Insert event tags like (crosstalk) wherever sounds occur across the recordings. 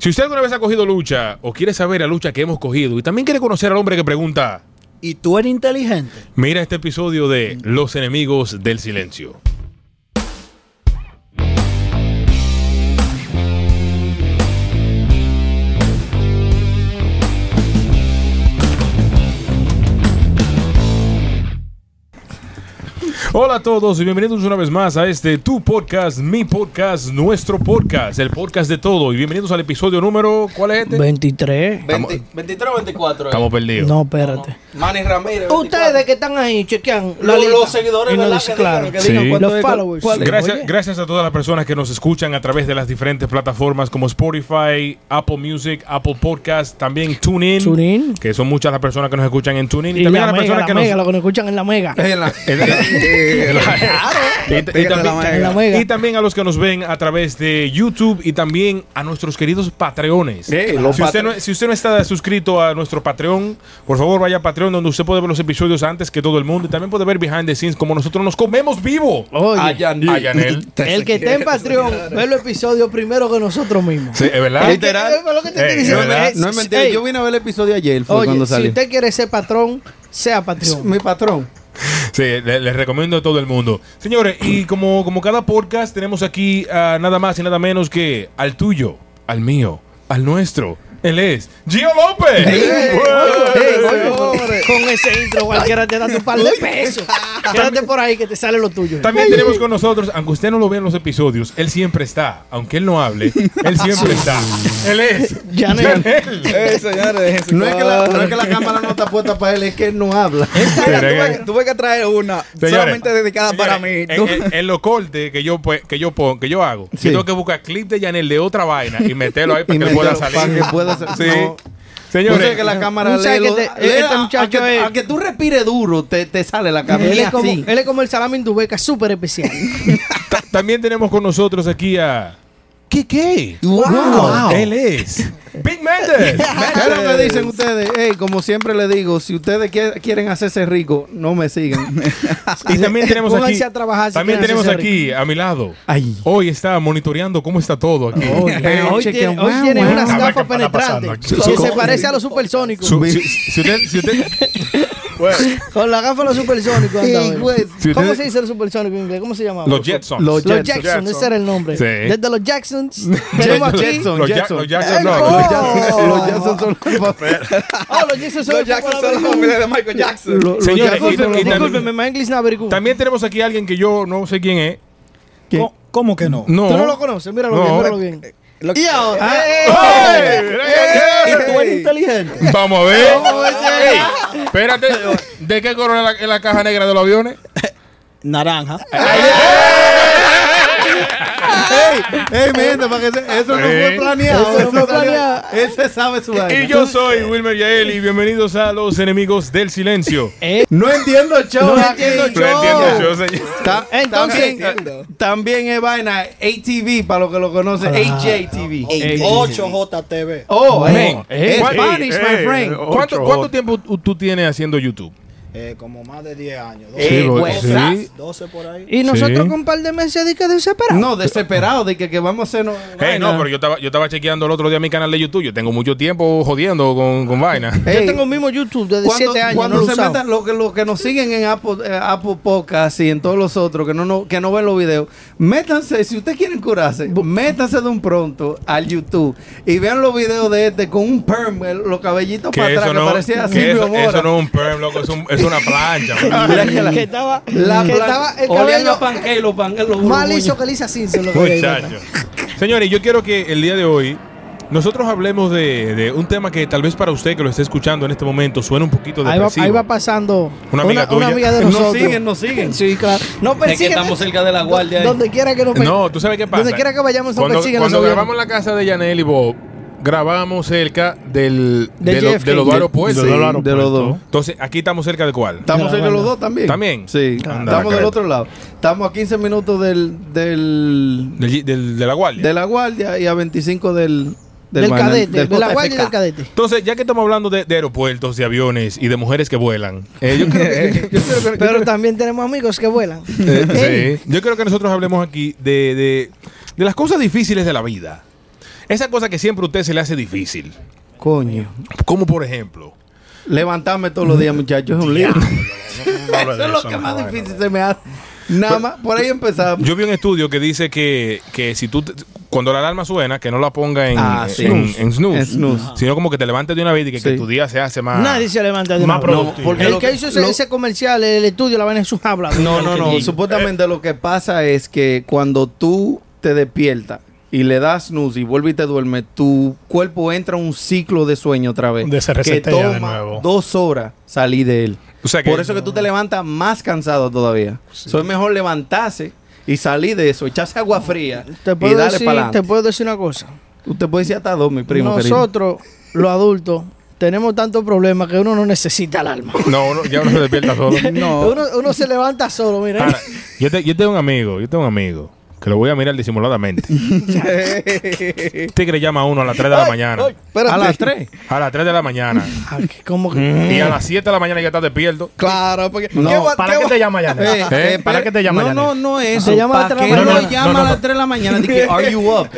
Si usted alguna vez ha cogido lucha o quiere saber la lucha que hemos cogido y también quiere conocer al hombre que pregunta, ¿Y tú eres inteligente? mira este episodio de Los enemigos del silencio. Hola a todos y bienvenidos una vez más a este Tu Podcast, Mi Podcast, Nuestro Podcast, el podcast de todo. Y bienvenidos al episodio número, ¿cuál es este? 23. 20 23 o 24. eh. Estamos perdidos. No, espérate. Manny Ramírez. 24. Ustedes que están ahí, chequean la Los, lista. los seguidores, Y no ¿verdad? dice Que claro. digan, que digan Sí. cuánto Los es- followers. cuál es. Gracias, Oye. gracias a todas las personas que nos escuchan a través de las diferentes plataformas como Spotify, Apple Music, Apple Podcast, también TuneIn, TuneIn. que son muchas las personas que nos escuchan en TuneIn y, Y también la a las mega, personas la que mega, nos lo que nos escuchan en la mega. En la- (laughs) en- (laughs) y, también, a los que nos ven a través de YouTube y también a nuestros queridos Patreones. Eh, si, usted no, patre- si usted no está suscrito a nuestro Patreon, por favor vaya a Patreon donde usted puede ver los episodios antes que todo el mundo y también puede ver behind the scenes como nosotros nos comemos vivo. Oye, A Yanil. A Yanel. el que está en Patreon (laughs) ve los episodios primero que nosotros mismos. Sí, es verdad. Literal. No es mentira. ey, Yo vine a ver el episodio ayer. Fue Oye, cuando si salió. usted quiere ser patrón, sea patrón. Mi patrón. Sí, le- les recomiendo a todo el mundo. Señores, y como, como cada podcast, tenemos aquí a nada más y nada menos que al tuyo, al mío, al nuestro. Él es Gio López. Señores. con ese intro cualquiera te da un par de pesos. (laughs) Quédate por ahí que te sale lo tuyo. También tenemos con nosotros, aunque usted no lo vea en los episodios, él siempre está. Aunque él no hable, él siempre (laughs) está. Él es. Eh, señores, (laughs) no, es que la, no es que la cámara no está puesta para él, es que él no habla. Tuve, que- tuve que traer una Señores, solamente dedicada para mí. En, en- en los cortes que yo, pues, que yo pon- que yo hago, Sí. yo tengo que buscar clip de Yanel de otra vaina y meterlo ahí para Y que él pueda salir. para que pueda sa- Sí. no. Señores, sabes que la cámara lee que te- lee este a- muchacho a, que, es- a que tú respires duro, te, te sale la cámara. Él es, como, él es como el salami en tu beca, súper especial. Ta- También tenemos con nosotros aquí a. ¿Qué qué? Wow. Él es. Big Mendes. (laughs) ¿Qué es lo que dicen ustedes? Ey, como siempre le digo, si ustedes quie- quieren hacerse rico, no me sigan. y también tenemos aquí. A trabajar si también tenemos aquí a mi lado. Ay. Hoy está monitoreando cómo está todo aquí. Oye. hoy tiene, hoy wow, tiene wow. unas gafas penetrantes que se parece a los supersónicos. Su- si, si usted, si usted, Con la gafa de los supersónicos. anda, güey. ¿Cómo se dice los supersónicos en inglés? ¿Cómo se llama? los Jetsons. Los Los Jetson. Jackson, ese era el nombre. Sí. Desde los Jacksons (laughs) tenemos aquí. Los Jackson, ¡Ey, no, oh! los Jackson. Los Jackson son Oh, (laughs) los Jackson son Los Jackson son la familia de Michael Jackson. Los Señores, son Discúlpeme, my English not very good. También tenemos aquí a alguien que yo no sé quién es. ¿Qué? ¿Cómo- ¿Cómo que no? No. Tú no lo conoces, míralo No. bien, míralo bien. Lo- Y ahora, ¡Ey! ¿Y tú eres inteligente? Vamos a ver. Ey, espérate. ¿De qué color es la, es la caja negra de los aviones? Naranja. ¡Ey! ¡Ey, mi gente! Para que se- eso no fue planeado. Eso no fue planeado. Él se sabe su vaina. Y yo soy Wilmer Yael y bienvenidos a los enemigos del silencio. (laughs) eh, No entiendo el show. No entiendo el Pero entiendo show. yo, señor. Ta- (laughs) Entonces- también, también es vaina ATV para los que lo conocen. AJTV. Ey, 8JTV. Oh, hey, eh, it's ey, Spanish, my ey, friend. ¿Cuánto, cuánto tiempo tú tienes haciendo YouTube? Eh, como más de 10 años. Eh, bo- pues, 12, sí. 12 por ahí. Y nosotros Sí. con un par de meses de que desesperados. No, desesperado de que, que vamos a hacer. no- Hey, no, vaina. pero yo estaba, yo estaba chequeando el otro día mi canal de YouTube. Yo tengo mucho tiempo jodiendo con, con vaina. (laughs) Yo Hey, tengo el mismo YouTube desde cuando, 7 años. cuando no se metan, los que, los que nos siguen en Apple, eh, Apple Podcast y en todos los otros que no, no, que no ven los videos, métanse, si ustedes quieren curarse, métanse de un pronto al YouTube y vean los videos de este con un perm, el- los cabellitos Que para atrás, eso que no, parecía que Silvio eso, Mora. eso no es un perm, loco, es, un- es una plancha. (laughs) que estaba, La que estaba el cabello panque, los panque, los más burbuños. liso que Lisa Simpson. Muchachos. Señores, yo quiero que el día de hoy nosotros hablemos de, de un tema que tal vez para usted que lo esté escuchando en este momento suene un poquito Ahí va, depresivo. ahí va pasando Una amiga tuya. amiga de Nos nosotros. siguen, nos siguen. Sí, claro. No Es que persiguen. estamos cerca de la guardia. ahí. Donde quiera que nos No, tú sabes qué pasa. Donde quiera que vayamos, nos cuando, persiguen cuando grabamos en la casa de Yanel y Bob, grabamos cerca del, De de, lo- JFK. de los dos aeropuertos. de los dos de los dos. Entonces, aquí estamos cerca de cuál? Estamos cerca de los dos también. ¿También? Sí. Anda, Estamos del otro lado. Estamos a 15 minutos del, del, Del- del- de la guardia. de la guardia y a 25 del... Del cadete, del de la guardia y JFK. del cadete. Entonces, ya que estamos hablando de, de aeropuertos, de aviones y de mujeres que vuelan, eh, (laughs) yo creo que- yo creo que- Pero también tenemos amigos que vuelan. Eh, sí. Yo creo que nosotros hablemos aquí de, de- de las cosas difíciles de la vida. Esa cosa que siempre a usted se le hace difícil. Coño. Como por ejemplo. Levantarme todos los días, muchachos, es un lío. No (laughs) Eso es lo que no, más difícil se me hace. Nada más, por ahí empezamos. Yo vi un estudio que dice que, que si tú, te- cuando la alarma suena, que no la ponga en, Ah, en, sí. en snooze, En snooze. sino como que te levantes de una vez y que, tu día se hace más... Nadie se levanta de Más una vez. productivo. porque El lo que que- hizo ese, lo- ese comercial, el estudio, la vaina es un habla. No, no, no. Supuestamente lo que pasa es que cuando tú te despiertas y le das snooze y vuelve y te duerme, tu cuerpo entra en un ciclo de sueño otra vez. De se que resetea de toma nuevo. dos horas salir de él. O sea que- Por eso que tú te levantas más cansado todavía. So, es mejor levantarse y salir de eso, echarse agua fría Te y puedo, darle decir, para te puedo decir una cosa. Usted puede decir hasta dos, mi primo querido. Nosotros, los adultos, tenemos tantos problemas que uno no necesita alarma. No, uno- ya uno se despierta solo. (laughs) Uno, uno se levanta solo, mira. Ahora, yo, te- yo tengo un amigo, yo tengo un amigo que lo voy a mirar disimuladamente. (laughs) Tigre llama a uno a las 3 de la mañana. a las tres. A las 3 de la mañana. ¿Cómo que? Y a las 7 de la mañana ya está despierto. Claro, porque. No, ¿qué va- ¿Para qué qué va- te llama Janet? Eh, ¿Eh? eh, ¿Para qué te llama No, Janet? no, no es eso. Te llama a las ¿Para tres qué de la no mañana. llama No, no, a las 3 de la mañana? Dice, are you up?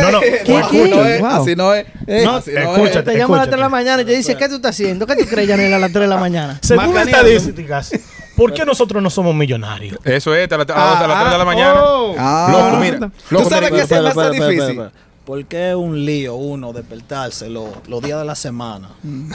No, no. ¿Qué, Así qué? no es, Wow. así no es. No, no escúchate. te llama a las 3 de la mañana y te dice, ¿qué tú estás haciendo? ¿Qué tú crees, Yanela, a las 3 de la mañana? Según estadísticas, ¿por qué nosotros no somos millonarios? Eso es, a las, a las 3 de la mañana. oh. Ah. Loco, mira. ¿Tú sabes mira, qué se me hace espera, espera, difícil? Espera, espera. ¿Por qué es un lío uno despertarse los, los días de la semana? (laughs)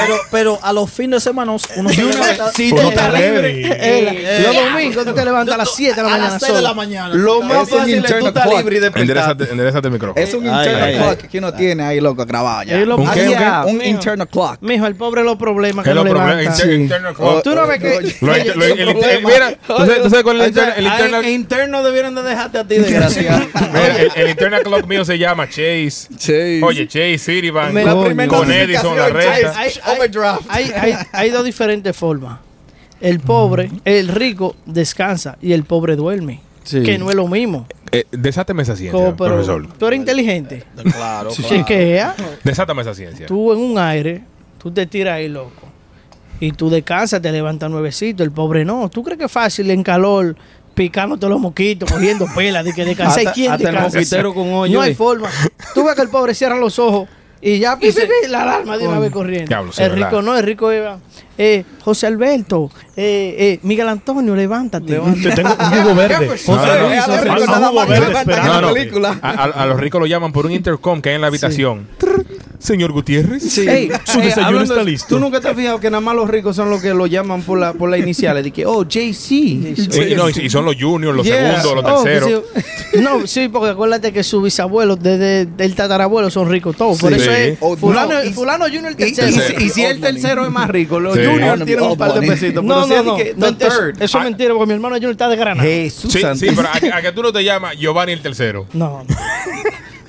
Pero, pero a los fines de semana uno se levanta. Si tú está estás libre. ready. Eh, los domingos tú te levantas a las 7 de la a mañana las 6 de la mañana. Lo más fácil es tú clock. libre y despertar. enderezate, el micrófono. Es un internal clock que uno tiene ahí, loco, grabado ya. ¿Un internal clock. Mijo, el pobre los problemas que Es no lo problema- levanta. inter- internal clock. Tú no ves que... El- el-. Mira, ¿tú sabes, cuál es el, el a- internal? en interno debieron de dejarte a ti, desgraciado. (laughs) Mira, el, el internal clock mío se llama Chase. Chase. Oye, Chase, primera con Edison, la hay, hay, hay dos diferentes formas. El pobre, el rico descansa y el pobre duerme. Sí. Que no es lo mismo. Eh, desátame esa ciencia, pero profesor. tú eres inteligente. Claro, claro. Chequea. Desátame esa ciencia. Tú en un aire, tú te tiras ahí, loco. Y tú descansas, te levantas nuevecito. El pobre no. ¿Tú crees que es fácil en calor picándote los moquitos, cogiendo (laughs) pelas, de que descansar? Hasta- ¿Quién hasta el descansa? moquitero con hoyo, No hay forma. (laughs) Tú ves que el pobre cierra los ojos y ya pi, pi, pi, la alarma de una vez corriendo. Diablo, sí, el verdad. rico no, el rico es eh, José Alberto, eh, eh, Miguel Antonio, levántate. Te tengo un (laughs) jugo verde. A los ricos lo llaman por un intercom que hay en la habitación. Señor Gutiérrez. Ey, Su ey, desayuno hablando está listo. Tú nunca te has fijado que nada más los ricos son los que lo llaman por la por las iniciales. De que, oh, JC. Y, no, y- y son los juniors, los Yeah. segundos, los Oh, terceros. sí. No, sí, porque acuérdate que sus bisabuelos desde el tatarabuelo son ricos todos. Por Sí. eso es Oh, fulano, no, y- fulano Junior el Y, y- tercero. Tercero. y si el tercero es más rico, los Sí. juniors Oh, tienen un par de pesitos. No, no, es no. que, no, eso, third. eso Ah. es mentira, porque mi hermano Junior está de Granada. Jesús Sí, sí, pero a, que- a que tú no te llamas Giovanni el tercero. No.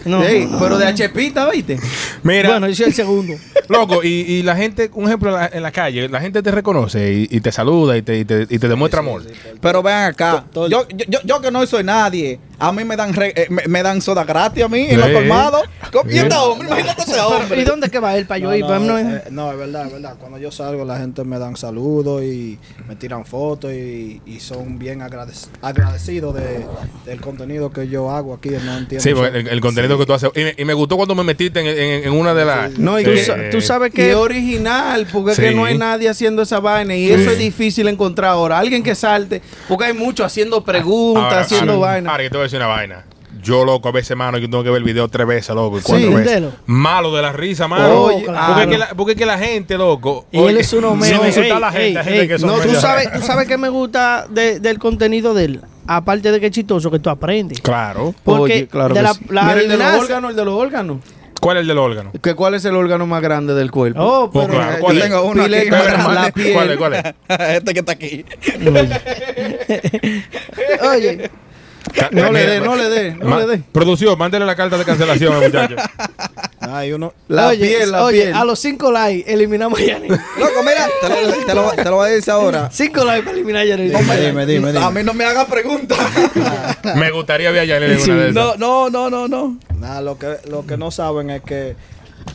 no. Ey, pero de HPita, ¿viste? Mira, Bueno, yo soy el segundo. (laughs) loco, y, y la gente, un ejemplo en la, en la calle, la gente te reconoce y, y te saluda y te, y te, y te demuestra amor. Pero vean acá, Todo el- yo, yo, yo, yo que no soy nadie, a mí me dan re- eh, me, me dan soda gratis a mí en los colmados. ¿Cómo- Y Sí. este hombre, imagínate ese (laughs) Pero, hombre. ¿Y dónde que va él para yo No, ir? Para no, no- eh, no, es verdad, es verdad. Cuando yo salgo, la gente me dan saludos y me tiran fotos y, y son bien agradec- agradecidos de, del contenido que yo hago aquí. No entiendo. Sí, porque el, el contenido que tú haces. Y me, y me gustó cuando me metiste en, en- en una de las. No, y Tú, tú sabes Que es original, porque es que no hay nadie haciendo esa vaina y eso es difícil encontrar ahora. Alguien que salte, porque hay muchos haciendo preguntas, Ahora, haciendo ahora, vaina. Ahora, decir una vaina. Yo, loco, a veces, mano, yo tengo que ver el video tres veces, loco, y Sí, cuatro veces. entero. Malo de la risa, mano. Oye, porque, claro. es que la, porque es que la gente, loco. Y él es uno menos. Ey, la gente, ey, gente ey, que son no, tú sabes, tú sabes que me gusta de- del contenido de él. Aparte de que es chistoso, que tú aprendes. Claro. Porque Oye, claro de la, sí. la Mira, el de los órganos, el de los órganos. ¿Cuál es el del órgano? Que ¿Cuál es el órgano más grande del cuerpo? Oh, Oh, pero. claro. Yo ¿Cuál es? tengo uno aquí. La piel. ¿Cuál es? ¿Cuál es? (laughs) este que está aquí. Oye, (laughs) No le dé, no le dé, no ma- le dé. Producción, mándele la carta de cancelación al muchacho. (laughs) Hay uno. La oye, piel, la oye, piel. a los cinco likes eliminamos a Yanni. (laughs) Loco, mira, te lo, te lo- te lo voy a decir ahora. Cinco likes para eliminar a Yanni. Dime, dime, dime. A mí no me haga preguntas. (laughs) Me gustaría ver a Yanel en una de esas. no, no, no, no, no. Nada, lo que, lo que no saben es que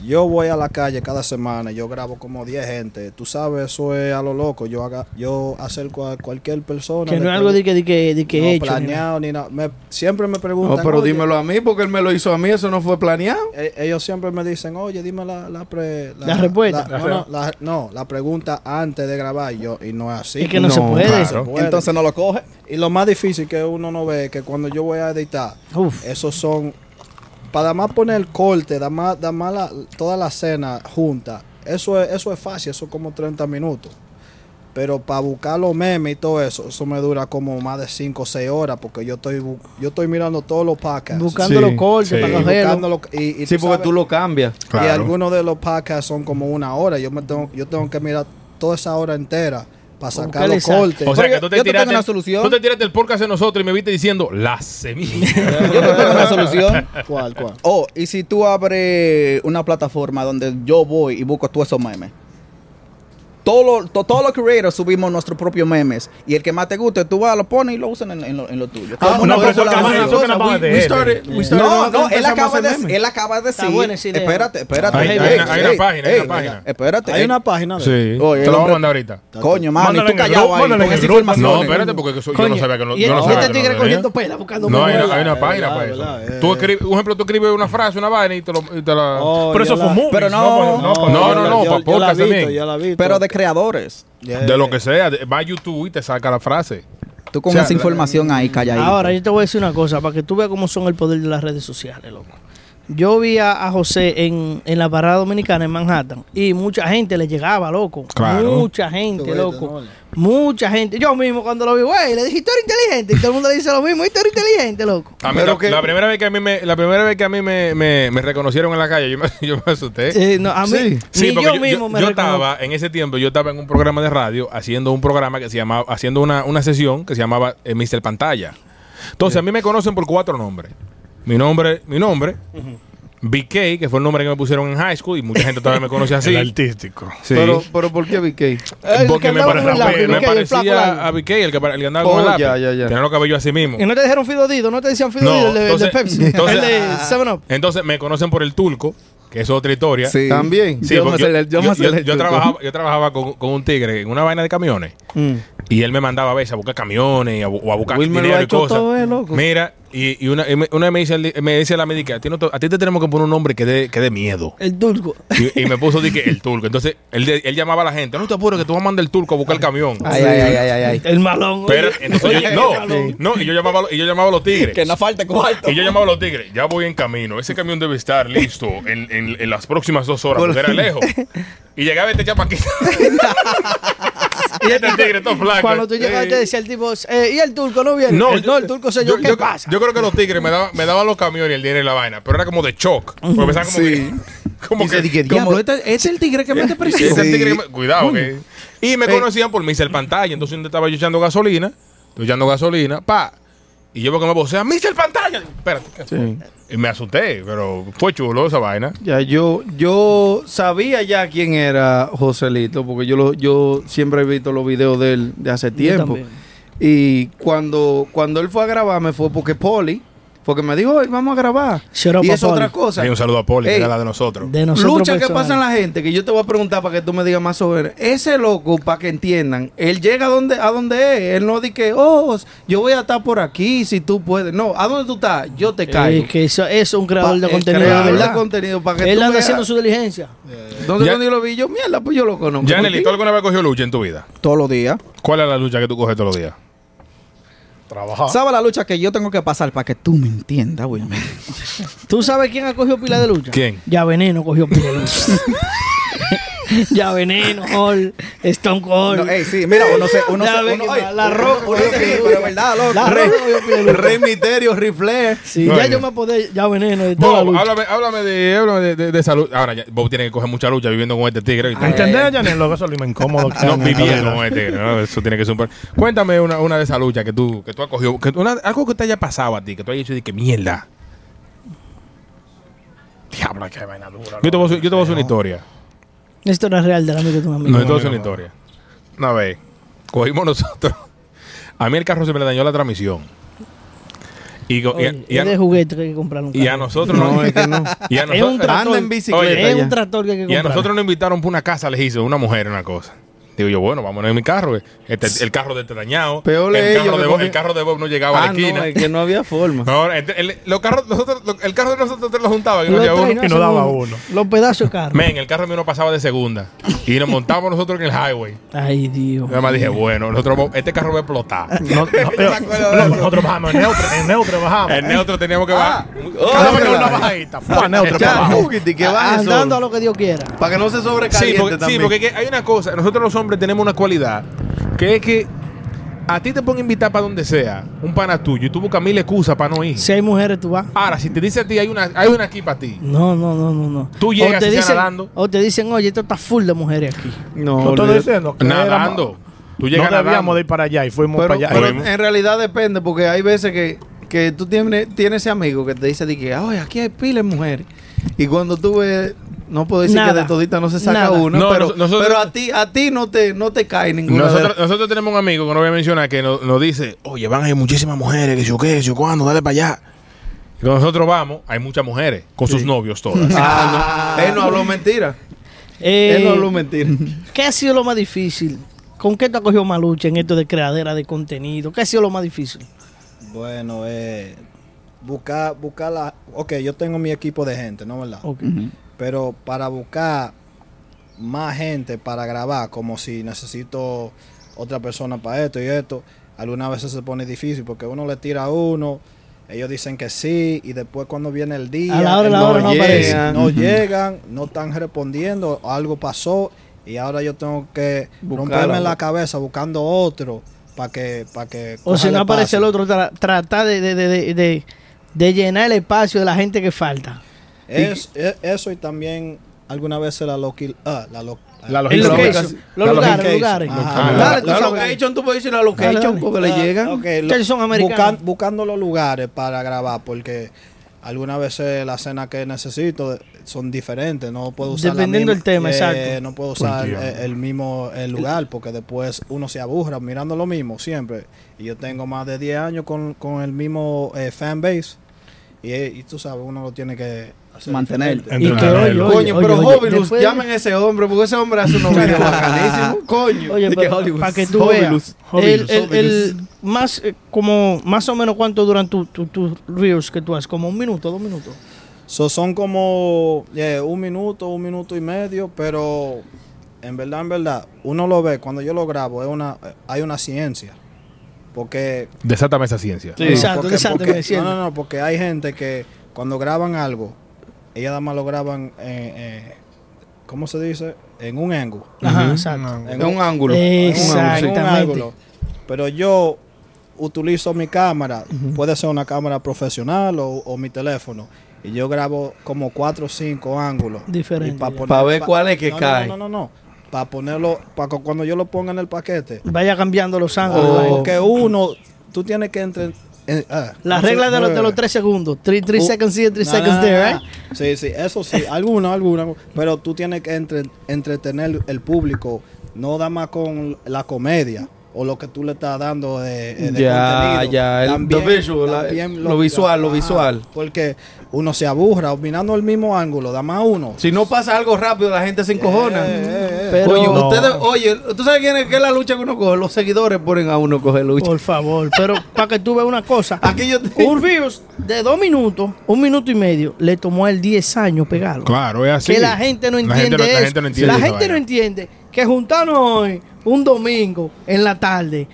Yo voy a la calle cada semana, yo grabo como 10 gente. Tú sabes, eso es a lo loco. Yo haga, yo acerco a cualquier persona. Que no es algo de que, de que, de que no hecho. ni nada. planeado ni nada. Me- siempre me preguntan. No, pero "Oye", dímelo a mí porque él me lo hizo a mí, eso no fue planeado. e- ellos siempre me dicen, oye, dime la, la, pre- La respuesta. la- no, no, la, no, la pregunta antes de grabar. Y yo, y no es así. Es que no, se puede. claro. se puede. Entonces no lo coge. Y lo más difícil que uno no ve es que cuando yo voy a editar, Uf. esos son. Para más poner el corte, dar más, dar más la- toda la escena junta, eso es, eso es fácil, eso es como 30 minutos. Pero para buscar los memes y todo eso, eso me dura como más de 5 o 6 horas porque yo estoy yo estoy mirando todos los podcasts. Buscando Sí, los cortes sí. para y y, y Sí, tú porque sabes- tú lo cambias. y Claro. algunos de los podcasts son como una hora. Yo me tengo, yo tengo que mirar toda esa hora entera para sacar los cortes. O sea que tú te yo tiraste. una solución. Tú te tiraste el podcast de nosotros y me viste diciendo la semilla. (laughs) Yo te tengo una solución. ¿Cuál, cuál? Oh, y si tú abres una plataforma donde yo voy y busco todos esos memes. Todos los to- todos los creators subimos nuestros propios memes. Y el que más te guste, tú vas, lo pones y lo usan en, en lo, en lo tuyo. El no, pero eso No, no, él acaba, de, él acaba de decir. buena espérate, espérate. Hay- hay hay una página, hay una página. Espérate. Hay una página Sí. Oye, te lo voy a mandar ahorita. Coño, mano, tú callado ahí. No, espérate, porque yo no sabía que no, yo no y sabía este tigre cogiendo pela buscando No, hay una, página para eso. eh. Tú escribes, por ejemplo, tú escribes una frase, una vaina y te, la. Oh, Pero eso fue movies, Pero no, no, no, no, no, yo- pa' yo podcast también. Pero de creadores. Yeah. De lo que sea, de- va a YouTube y te saca la frase. Tú con O sea, esa información ahí calladito. Ahora, yo te voy a decir una cosa, para que tú veas cómo son el poder de las redes sociales, loco. Yo vi a, a José en, en la parada dominicana en Manhattan y mucha gente le llegaba, loco. Claro. Mucha gente, loco. ¿no? Mucha gente. Yo mismo cuando lo vi, güey, le dije, tú eres inteligente. Y todo el mundo le dice lo mismo, y tú eres inteligente, loco. A mí, Pero la, que- la primera vez que a mí me, la primera vez que a mí me, me, me reconocieron en la calle, yo me, (laughs) yo me asusté. Eh, no, a mí, Sí. Sí, porque yo mismo me yo estaba, en ese tiempo, yo estaba en un programa de radio haciendo un programa que se llamaba, haciendo una, una sesión que se llamaba eh, Mr. Pantalla. Entonces, a mí me conocen por cuatro nombres. Mi nombre, mi nombre, BK, que fue el nombre que me pusieron en high school y mucha gente todavía me conoce así. El artístico. Sí. Pero, pero ¿por qué BK? Porque que me, parecía a BK, el que, pare- el que andaba Oh, con el lápiz. ya, ya, ya. Tenía los cabellos así mismo. Y no te dijeron Fido Dido, no te decían Fido No, Dido, el de, Pepsi. (laughs) entonces- el de 7-Up. Entonces me conocen por el turco, que es otra historia. Sí. También. Sí, yo me yo me yo- yo truco. trabajaba, yo trabajaba con, con un tigre en una vaina de camiones. Y él me mandaba a veces a buscar camiones y a bu- o a buscar dinero y cosas. todo, eh, loco. Mira, y, y una, una vez me dice, me dice la médica, a ti, no te, a ti te tenemos que poner un nombre que dé, que dé miedo. El turco. Y, y me puso di que el turco. Entonces él, él llamaba a la gente, no te apures que tú vas a mandar el turco a buscar el camión. Ay, ay, ay, ay, ay, ay. El malón. Pero entonces yo, Oye, el no, malón. no, y yo llamaba, a los- y yo llamaba a los tigres. Que no falte cuarto. Y yo llamaba a los tigres, ya voy en camino, ese camión debe estar listo en, en- en las próximas dos horas, porque era lejos. Y llegaba este chapaquito. (laughs) (laughs) y este tigre todo flaco. Cuando tú llegabas Eh, te decía el tipo, eh, ¿y el turco no viene? no, el, no, el turco soy yo, ¿qué pasa? Yo creo que los tigres me daban, me daban los camiones y el dinero y la vaina, pero era como de shock. Porque pensaban como Sí. que. (laughs) Como que. "Dije, diablo, este, este es el tigre que mete presión. (laughs) es el Sí. tigre que me- cuidado, que. Y me conocían por Mr. Pantalla. Entonces yo estaba yo echando gasolina. Estoy echando gasolina, pa. Y yo veo que me vocea, Mr. Pantalla. Espérate. Sí. Y me asusté, pero fue chulo esa vaina. Ya, yo, yo sabía ya quién era Joselito, porque yo lo, yo siempre he visto los videos de él de hace tiempo. Y cuando, cuando él fue a grabar, me fue porque Poli, porque me dijo, "Oye, vamos a grabar. Y es otra cosa. Hay un saludo a Poli, que era la de nosotros. De nosotros Lucha que pasa en la gente, que yo te voy a preguntar para que tú me digas más sobre él. Ese loco, para que entiendan, él llega a donde, a donde es. Él no dice que, oh, yo voy a estar por aquí si tú puedes. No, ¿a dónde tú estás? Yo te caigo. Es que eso, es un creador Pa- de contenido, creador de de verdad. contenido, para que Él tú anda haciendo su diligencia. ¿Dónde yo lo vi? Yo, mierda, pues yo lo conozco. Janely, ¿tú Contigo. alguna vez cogió lucha en tu vida? Todos los días. ¿Cuál es la lucha que tú coges todos los días? Trabajar. ¿Sabes la lucha que yo tengo que pasar para que tú me entiendas, Wilmer? ¿Tú sabes quién ha cogido pila de lucha? ¿Quién? Ya Veneno cogió pila de lucha. (laughs) (laughs) ya Veneno, Hall, Stone Cold. No, ey, sí, mira, uno se. Uno Ya se uno, la uno- Roca uno pero verdad, loco. La Rey-. Rey Misterio, Rifle. Sí, No, ya yo me podé, ya Veneno de toda la Bob, lucha. háblame, háblame, de, háblame de, de- de salud. Ahora, ya, Bob tiene que coger mucha lucha viviendo con este tigre. ¿Entendés, Janel? Lo que eso es lo más incómodo que No, viviendo con este tigre. ¿no? Eso tiene que ser un... Cuéntame una, una de esas luchas que tú, que tú has cogido. Que, una- algo que te haya pasado a ti, que tú hayas dicho de que mierda. Diablo, qué vaina dura. Yo te voy a hacer- yo te voy a hacer una historia. Esto no es real del amigo de tu amigo. No, no, hacer una historia. Una vez, cogimos nosotros. A mí el carro se me le dañó la transmisión. Y, go- y a- Oye, y a- es de juguete que hay que comprar un y a carro. nosotros No, no. es que no. (laughs) Y a Es un nosotros, tractor. Anda en bicicleta Oye, Es ya. un tractor que hay que y a comprar. nosotros nos invitaron para una casa lejísima, una mujer, una cosa. Digo yo, bueno, vamos en mi carro. güey. Este, el carro de este dañado. Peor el, carro ellos de Bob, cogen- el carro de Bob no llegaba a Ah, la no, esquina. es que no había forma. (laughs) No, el, el- los carros, nosotros, el carro de nosotros lo juntaban y no Los había traen, uno. y no daba uno. uno. Los pedazos de carro. Men, el carro mío no pasaba de segunda. Y nos montamos nosotros en el highway. Ay, Dios. Yo nada más dije, bueno, nosotros, este carro va a explotar. No, no, (laughs) no, nosotros bajamos en neutro, en neutro bajamos. El neutro teníamos que bajar. Cada vez que verdad. una bajadita, fue a neutro Andando a lo que Dios quiera. Para que no se sobrecaliente sí, porque que hay una cosa. Nosotros los hombres tenemos una cualidad que es que a ti te pueden invitar para donde sea, un pana tuyo, y tú buscas mil excusas para no ir. Si hay mujeres, tú vas. Ahora, si te dice a ti, hay una, hay una aquí para ti. No, no, no, no, no. Tú llegas o te y sea dicen, nadando. O te dicen, oye, esto está full de mujeres aquí. No, No estoy olvídate. diciendo que Nadando. Tú llegas no debíamos nadando. de ir para allá y fuimos Pero, para allá. pero en realidad depende, porque hay veces que, que tú tienes, tienes ese amigo que te dice de que, oye, aquí hay pilas de mujeres. Y cuando tú ves, no puedo decir Nada. que de todita no se saca Nada. uno, No, pero, nos- nosotros- pero a ti a ti no te no te cae ninguna de Nosotros, tenemos un amigo que no voy a mencionar que nos, nos dice, oye, van a ir muchísimas mujeres, que yo qué, que yo cuándo, dale para allá. Y cuando nosotros vamos, hay muchas mujeres, con sus novios todas. (laughs) Ah, no. Él no habló mentira. Eh, Él no habló mentira. ¿Qué ha sido lo más difícil? ¿Con qué te ha cogido más lucha en esto de creadera de contenido? ¿Qué ha sido lo más difícil? Bueno, eh, buscar, buscar la... Ok, yo tengo mi equipo de gente, ¿no verdad? Ok. Pero para buscar más gente para grabar, como si necesito otra persona para esto y esto, algunas veces se pone difícil porque uno le tira a uno, ellos dicen que sí, y después cuando viene el día, A la hora, la hora no llegan. no llegan, no están respondiendo, algo pasó, y ahora yo tengo que Buscar romperme la cabeza buscando otro para que, para que O si no aparece el otro, tra- tratar de, de, de, de, de- de llenar el espacio de la gente que falta. Es- es- eso y también algunas veces la loqui, ah, la, lo- La El logística. location, los La lugares, lugares. Ajá. Ah, La location, tú puedes decir la location porque le Ah, llegan. ok, lo- son americanos. buscan- buscando los lugares para grabar, porque algunas veces las escenas que necesito son diferentes. No puedo usar. la Dependiendo del tema, eh, exacto. No puedo usar Por Dios. eh, el mismo el lugar, porque después uno se aburra mirando lo mismo siempre. Y yo tengo más de 10 años con, con el mismo eh, fan base. Y, eh, y tú sabes, uno lo tiene que hacer Mantener. diferente. Y que, oye, Coño, oye, pero oye, Hobilus, después- llamen a ese hombre, porque ese hombre hace unos videos bacanísimos. Coño. Oye, para que tú veas, el, el- más, eh, como, más o menos cuánto duran tus tu, tu reels que tú haces, como un minuto, dos minutos. So, son como un minuto, un minuto y medio, pero en verdad, en verdad, uno lo ve, cuando yo lo grabo, es una, eh, hay una ciencia. Porque... Desátame esa ciencia. Sí. Exacto, porque- exacto, porque- me decía. no, no, no, porque hay gente que cuando graban algo, ellas nada más lo graban, eh, eh, ¿cómo se dice? En un ángulo. Ajá, exacto. En un ángulo. Exacto. En un ángulo. Pero yo utilizo mi cámara, puede ser una cámara profesional o, o mi teléfono, y yo grabo como cuatro o cinco ángulos. Diferente, pa' ya. poner- Pa' ver pa- cuál es que no, no, cae. No, no, no. Para ponerlo, para cuando yo lo ponga en el paquete. Vaya cambiando los ángulos. Oh. Porque uno, tú tienes que entre. Eh, ah, La no sé, regla de los, de los tres segundos. Three, three Uh, seconds here, three Nah, seconds nah, there, ¿eh? nah. Sí, sí, eso sí, (laughs) algunos, algunos. Pero tú tienes que entre- entretener el público, no da más con la comedia o lo que tú le estás dando de, eh, de Ya, contenido. ya, el- También- lo visual, la- también lo visual, lo ajá, visual. Porque uno se aburra mirando el mismo ángulo, da más uno. Si no pasa algo rápido, la gente se encojona. Eh, eh, eh. Pero- Coño, No. ustedes, oye, ¿tú sabes quién es, qué es la lucha que uno coge? Los seguidores ponen a uno coger lucha. Por favor. Pero (laughs) para que tú veas una cosa. Aquí yo te- Un Reels de dos minutos, un minuto y medio, le tomó a él 10 años pegarlo. Claro, es así. Que la gente no La entiende gente no- eso. La gente no entiende. La gente no entiende que juntarnos hoy, un domingo, en la tarde,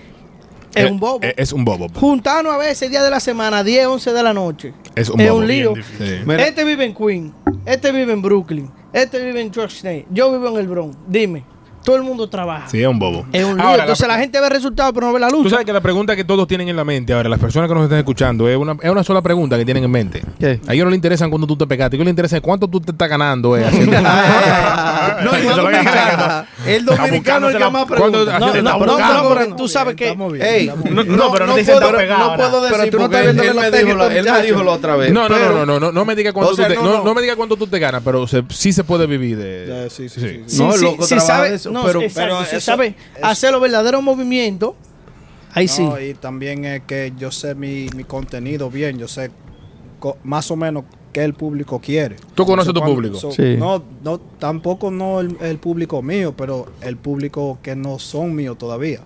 es Eh, un bobo. eh, Es un bobo. Juntarnos a veces día de la semana, 10, 11 de la noche. Es un es bobo. un lío. Sí. Este vive en Queen, este vive en Brooklyn, este vive en Georgetown, yo vivo en el Bronx. Dime, todo el mundo trabaja. Sí, es un bobo. Es un lío. Ahora, Entonces la, gente ve el resultado pero no ve la luz. Tú sabes que la pregunta que todos tienen en la mente, ahora, las personas que nos están escuchando, es una, es una sola pregunta que tienen en mente. ¿Qué? A ellos no les interesan cuánto tú te pegaste, a ellos les interesa cuánto tú te estás ganando. eh, haciendo- (laughs) no, (laughs) que (laughs) dominicano. El dominicano es el que más ¿Cuándo- pregunta. no, no, no, pero tú sabes que no, pero no dicen puedo, tan pegado, no puedo decir Pero tú no estás viendo él, me técnicos, dijo, la- él me muchachos. dijo la otra vez. No, no, pero- no, no, no, no, no me diga cuánto O sea, tú te, no, no, no. no me diga cuánto tú te ganas, pero se- sí se puede vivir de. Sí, sí, sí. sí, sí. Sí, No, sí, loco, sí trabaja no, pero- exacto, pero si eso- sabe eso- hacer los verdaderos movimientos, Ahí sí. Y también es que yo sé mi, mi contenido bien, yo sé co- más o menos qué el público quiere. ¿Tú conoces So, tu cuando- público? so, Sí. No, no, tampoco no el, el público mío, pero el público que no son míos todavía.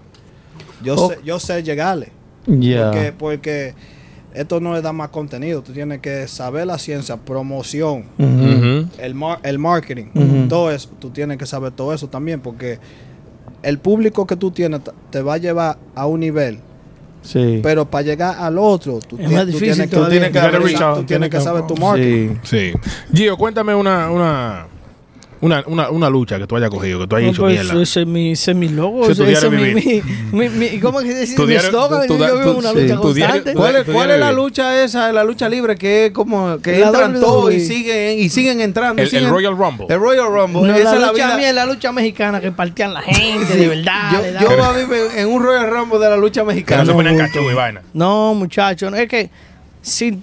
Yo, Oh. sé, yo sé llegarle. Ya. Porque, porque esto no es dar más contenido, tú tienes que saber la ciencia, promoción, El, mar- el marketing, Ujú. todo eso, tú tienes que saber todo eso también, porque el público que tú tienes te va a llevar a un nivel, Sí. pero para llegar al otro, tú, Es más tú difícil tienes que, tú tienes que, tú tienes que- saber tu marketing. Sí. Sí. Gio, cuéntame una, una, una, una, una lucha que tú hayas cogido, que tú hayas No, hecho pues, mierda. ese es mi, ese es mi logo. Ese es mi, mi, mi, mi- ¿Cómo es que Mi eslogan. Yo vivo tu- una lucha constante. ¿Cuál es, cuál es la lucha esa, la lucha libre que es como que La entran todos y siguen y siguen entrando? y El- el Royal Rumble. El Royal Rumble. No, esa la es la lucha vida. mía es la lucha mexicana que partían la gente, de verdad. Yo, yo daban- voy a vivir en un Royal Rumble de la lucha Que no mexicana. se y vaina. No, muchachos, no, es que si,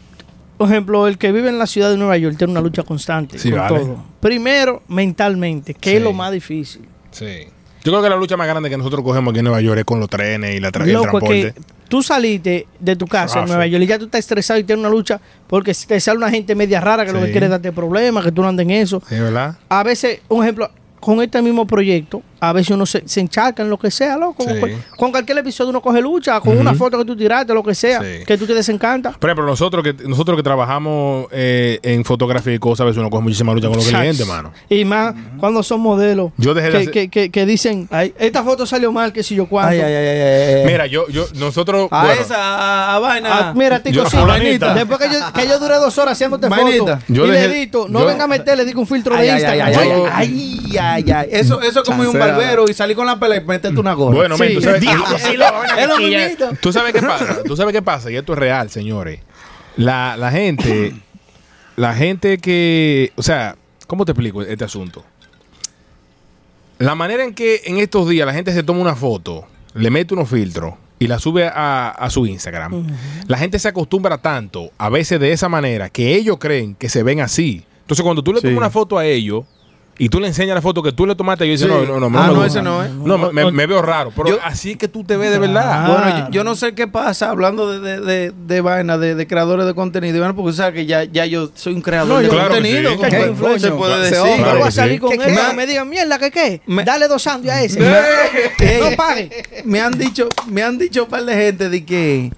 por ejemplo, el que vive en la ciudad de Nueva York tiene una lucha constante Sí, con vale. todo. Primero, mentalmente, que Sí. es lo más difícil. Sí. Yo creo que la lucha más grande que nosotros cogemos aquí en Nueva York es con los trenes y la tra- el Loco, es transporte. que tú saliste de tu casa en. Nueva York y ya tú estás estresado y tienes una lucha porque si te sale una gente media rara que lo Sí. que quiere es darte problemas, que tú no andes en eso. Sí, ¿verdad? A veces, un ejemplo, con este mismo proyecto, a veces uno se, se encharca en lo que sea, loco. Sí. Con, con cualquier episodio uno coge lucha, con una foto que tú tiraste, lo que sea, Sí. que tú te desencanta. Por ejemplo, nosotros que nosotros que trabajamos eh, en fotografía y cosas, a veces uno coge muchísima lucha con los clientes, mano. Y más cuando son modelos Yo dejé de que, hacer- que, que, que dicen, "Ay, esta foto salió mal, que si yo cuánto. Ay, ay, ay, ay, ay, ay. Mira, yo, yo, nosotros. A bueno, esa, a, a vaina. Ah, mira, Tico, Yo- sí. Después que yo, que yo duré dos horas haciéndote Vainita. fotos Yo y dejé- le edito, no yo- venga a meter, le digo un filtro Ay, de ay, ay, Instagram. ay, ay, ay, ay, ay. Eso, eso es como a un. Barbero y salir con la pelea y meterte una gorra. Bueno, men, tú Sí. sabes, (laughs) tú- sabes qué pasa. Tú sabes qué pasa. Y esto es real, señores. La, la gente. (clears throat) La gente que. O sea, ¿cómo te explico este asunto? La manera en que en estos días la gente se toma una foto, le mete unos filtros y la sube a, a su Instagram. La gente se acostumbra tanto a veces de esa manera que ellos creen que se ven así. Entonces, cuando tú le Sí. tomas una foto a ellos y tú le enseñas la foto que tú le tomaste, ellos dicen, Sí. no, no, no, Ah, me no, gusta. ese no es. No, me- me, me veo raro. Pero Yo- así es que tú te ves de verdad. Bueno, yo, yo no sé qué pasa hablando de, de, de, de vaina, de, de creadores de contenido. Bueno, porque sabes que ya, ya yo soy un creador No, de yo- Claro que contenido. sí. como ¿Qué se- puede decir. hombre. Yo Claro voy a salir sí. con él, que me digan, mierda, ¿qué qué? Me- Dale dos sandios a ese. (laughs) No pague. Me han dicho, me han dicho un par de gente de que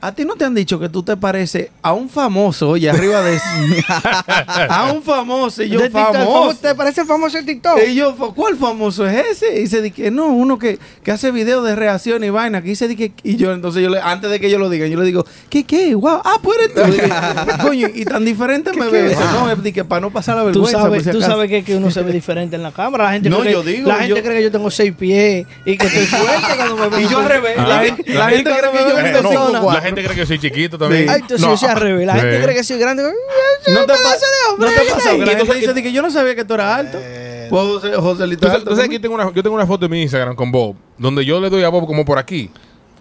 a ti no te han dicho que tú te pareces a un famoso, oye, arriba de eso. (laughs) a un famoso, y yo De TikTok, famoso. ¿Te parece famoso el TikTok? Y yo, ¿cuál famoso es ese? Y dice, di que no, uno que, que hace videos de reacción y vaina, que dice, di que, y yo, entonces yo le, antes de que yo lo diga, yo le digo, ¿qué, qué? Wow, ah, pues eres tú. Dije, (laughs) Coño, y tan diferente me veo. Dice, no, es di que para no pasar la Tú vergüenza. sabes, por si tú acaso". sabes que, que uno se ve diferente en la cámara. La gente, No, cree, yo digo, la gente yo- cree que yo tengo seis pies y que estoy fuerte cuando me ven. (laughs) Y yo al revés. Ah. La, gente- la Y gente cuando cree que me yo gente cree que soy chiquito también. Ay, entonces No. yo soy al revés. La gente Sí. cree que soy grande. ¿No te, pa- pedazo de hombre, ¿No te la Y entonces- dice de que yo no sabía que tú eras alto. Pues José, Joselito Tú es sabes, alto tú sabes que también. yo tengo, una, yo tengo una foto en mi Instagram con Bob, donde yo le doy a Bob como por aquí.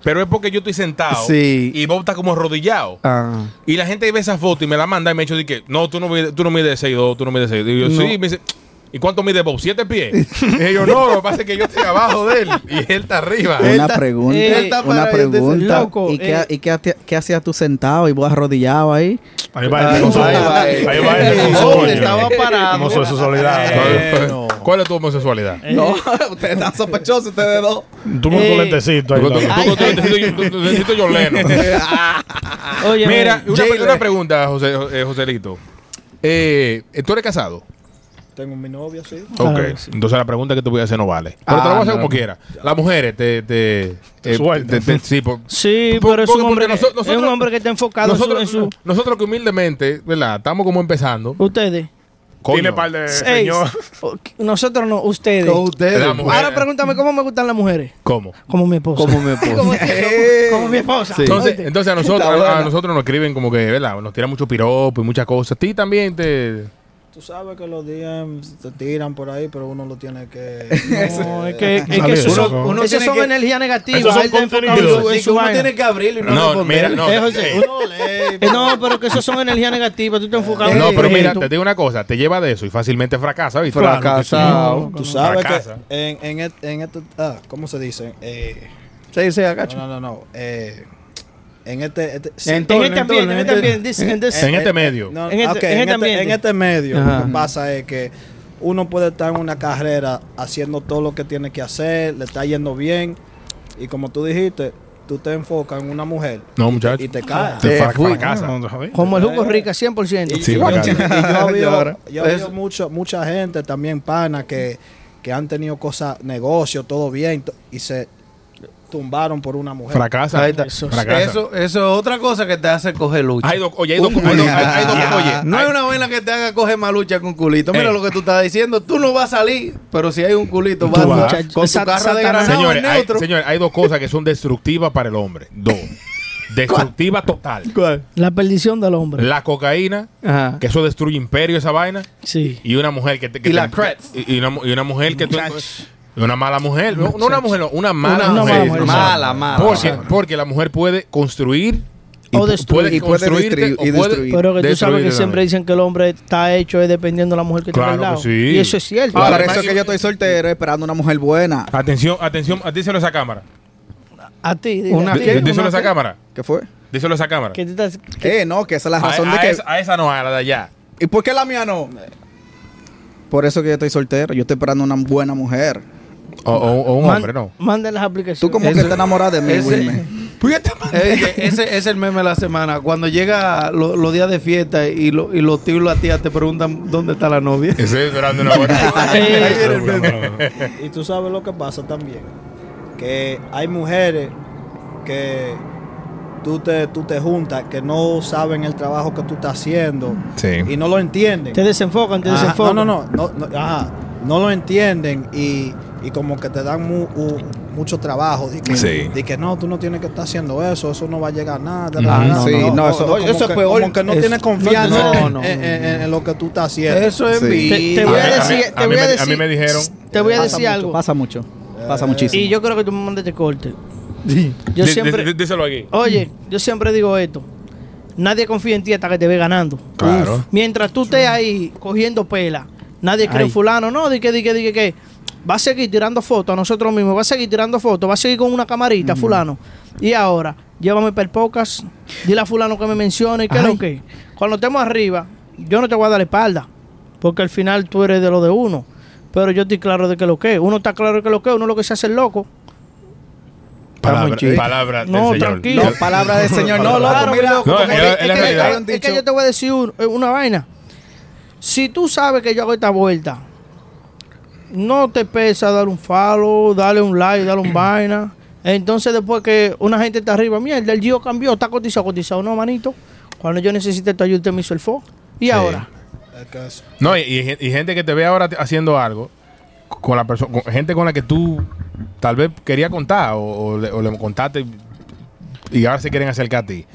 Pero es porque yo estoy sentado Sí. y Bob está como arrodillado. Ah. Y la gente ve esa foto y me la manda y me ha dicho de que no, tú no mides, tú no mides 6'2, tú no mides 6'2. Y yo, No. sí, me dice, ¿y cuánto mide Bob? ¿Siete pies? y yo, no, lo que pasa es que yo estoy abajo de él y él está arriba. Una está- pregunta, él está una para ahí, pregunta. loco, ¿Y, qué, eh. y qué, hacía- qué hacías tú sentado y vos arrodillado ahí? Ahí va el con ahí va el con su ¿Dónde coño. estaba parado? Como su sexualidad. Bueno. ¿Cuál es tu homosexualidad? No, (laughs) ustedes están sospechosos ustedes dos. Tú con tu Eh. lentecito Tú, tú necesito John Lennon. Oye, Mira, una, pregunta, José, eh, Joselito. Eh, ¿Tú eres casado? Tengo mi novia, sí. Claro ok, que sí. entonces la pregunta que te voy a hacer no vale. Pero te la Ah, voy a hacer no. como quiera. Las mujeres te... te, eh, Sueltan. te- te- sí, por- Sí, Por- pero es porque- un, hombre porque que, noso- nosotros- es un hombre que está enfocado en su- nosotros, en su... nosotros que humildemente, ¿verdad? Estamos como empezando. Ustedes. Coño, Tiene par de Ey, señor. nosotros no, ustedes. Ustedes. La mujer. Ahora pregúntame cómo me gustan las mujeres. ¿Cómo? Como mi esposa. Como mi esposa. (laughs) como, como mi esposa. Sí. Entonces, entonces a nosotros, Está a, buena. a nosotros nos escriben como que, ¿verdad? Nos tiran mucho piropo y muchas cosas. A ti también te... Tú sabes que los DMs te tiran por ahí, pero uno lo tiene que... (laughs) No, es que, es que eso, son. Uno tiene son que- energía negativa. Esos son contenidos. uno tiene que abrirlo y no, No, responder. mira, no. Eh, José, Ey. Uno lee, (laughs) Eh, No, pero que esos son energía negativa. Tú estás enfocado en No, pero mira, te digo una cosa. Te lleva de eso y fácilmente fracasa, ¿viste? Fracasado. Tú sabes Fracasa. que en, en, en este... Ah, ¿Cómo se dice? Eh, Sí, sí, agacho. No, no, no. eh, en este, este- sí, En En todo, este en todo, ambiente, en en este este- ambiente, En este eh, medio. no, En este- ok, en este este, ambiente. en este medio, Ajá. lo que pasa es que uno puede estar en una carrera haciendo todo lo que tiene que hacer, le está yendo bien, y como tú dijiste, tú te enfocas en una mujer No, muchacho. y te caes. Te Te fui. fracasa. Como el jugo rica, 100%. Y, Sí, y- yo he oído, Eso. mucho- mucha gente también pana que, que han tenido cosas, negocios, todo bien, y se tumbaron por una mujer. Fracasa. Eso- Fracasa. Eso, eso es otra cosa que te hace coger lucha. Hay dos, oye, hay dos, hay hay- hay dos- oye, no hay- es una vaina que te haga coger más lucha con culito. Mira Ey. lo que tú estás diciendo. Tú no vas a salir, pero si hay un culito, vas, vas. con tu carro de granado Señores, en hay, neutro. señores, hay dos cosas que son destructivas para el hombre. Dos. Destructiva total. (laughs) ¿Cuál? La perdición del hombre. La cocaína, Ajá. que eso destruye imperio, esa vaina. Sí. Y una mujer que te. que Y te- la. Y, una, mu- y una mujer que tú. Una mala mujer. No, no una mujer, no, una mala Una mujer. mujer. Mala, mala. Porque, porque la mujer puede construir. O destruir. Y puede construirte destruir- o y puede destruir. Pero que tú sabes que siempre dicen que el hombre está hecho es dependiendo de la mujer que Claro tiene al lado. sí. Y eso es cierto. Ah, Por eso yo- que yo estoy soltero esperando una mujer buena. Atención, atención, díselo a esa cámara. A ti, Una a ti. ¿Qué? Díselo a esa qué? cámara. ¿Qué fue? Díselo a esa cámara. Eh, no, que esa es la razón a de que... esa, a esa no, a la de allá. ¿Y por qué la mía no? Por eso que yo estoy soltero. Yo estoy esperando una buena mujer. O, o- o un Man- hombre, no. Manden las aplicaciones. Tú como que estás enamorada de mí, ese- Wilmer. (laughs) Ese, ese es el meme de la semana. Cuando llega lo- los días de fiesta y, lo- y los tíos y las tías te preguntan dónde está la novia. Estoy esperando una buena. (laughs) (laughs) Y tú sabes lo que pasa también. Que hay mujeres que tú te, tú te juntas, que no saben el trabajo que tú estás haciendo Sí. y no lo entienden. Te desenfocan, te Ajá, desenfocan. no, no, no, no, no, ajá, no lo entienden y, y como que te dan mu- u- mucho trabajo. De que, Sí. de que no, tú no tienes que estar haciendo eso, eso no va a llegar a nada. Sí, no, eso- es que- peor. Como que no tienes confianza no, en- no, en, no. en- en lo que tú estás haciendo. Eso es Sí. Te- te voy a decir- a te voy a decir- mí me dijeron. Te voy a Pasa decir mucho, algo. Pasa mucho. Pasa muchísimo. Y yo creo que tú me mandes este corte. Yo Dí- siempre. dí- Díselo aquí. Oye, yo siempre digo esto. Nadie confía en ti hasta que te ve ganando. Claro. Uf. Mientras tú estés ahí cogiendo pela, nadie cree Ay. en fulano, no, di que, di que, di que, que. Va a seguir tirando fotos a nosotros mismos, va a seguir tirando fotos, va a seguir con una camarita, fulano. Y ahora, llévame per pocas, dile a fulano que me mencione, que lo que. Cuando estemos arriba, yo no te voy a dar la espalda, porque al final tú eres de lo de uno. Pero yo estoy claro de que lo que es. Uno está claro de que lo que es, uno lo que se hace el loco. Palabra, palabra del No, señor. tranquilo. No, palabra del Señor. No, loco, Claro, mira. loco, No, porque es- es, es que yo- realidad. es- es que yo te voy a decir un- una vaina. Si tú sabes que yo hago esta vuelta, no te pesa dar un follow, darle un like, darle un (clears throat) vaina. Entonces después que una gente está arriba, mierda, el Gio cambió, está cotizado, cotizado, no, manito. Cuando yo necesité tu ayuda, usted me hizo el fo. Y ahora, No, y, y- y gente que te ve ahora te- haciendo algo con la persona, con gente con la que tú tal vez quería contar o, o le, o le contaste y ahora se quieren acercar a ti.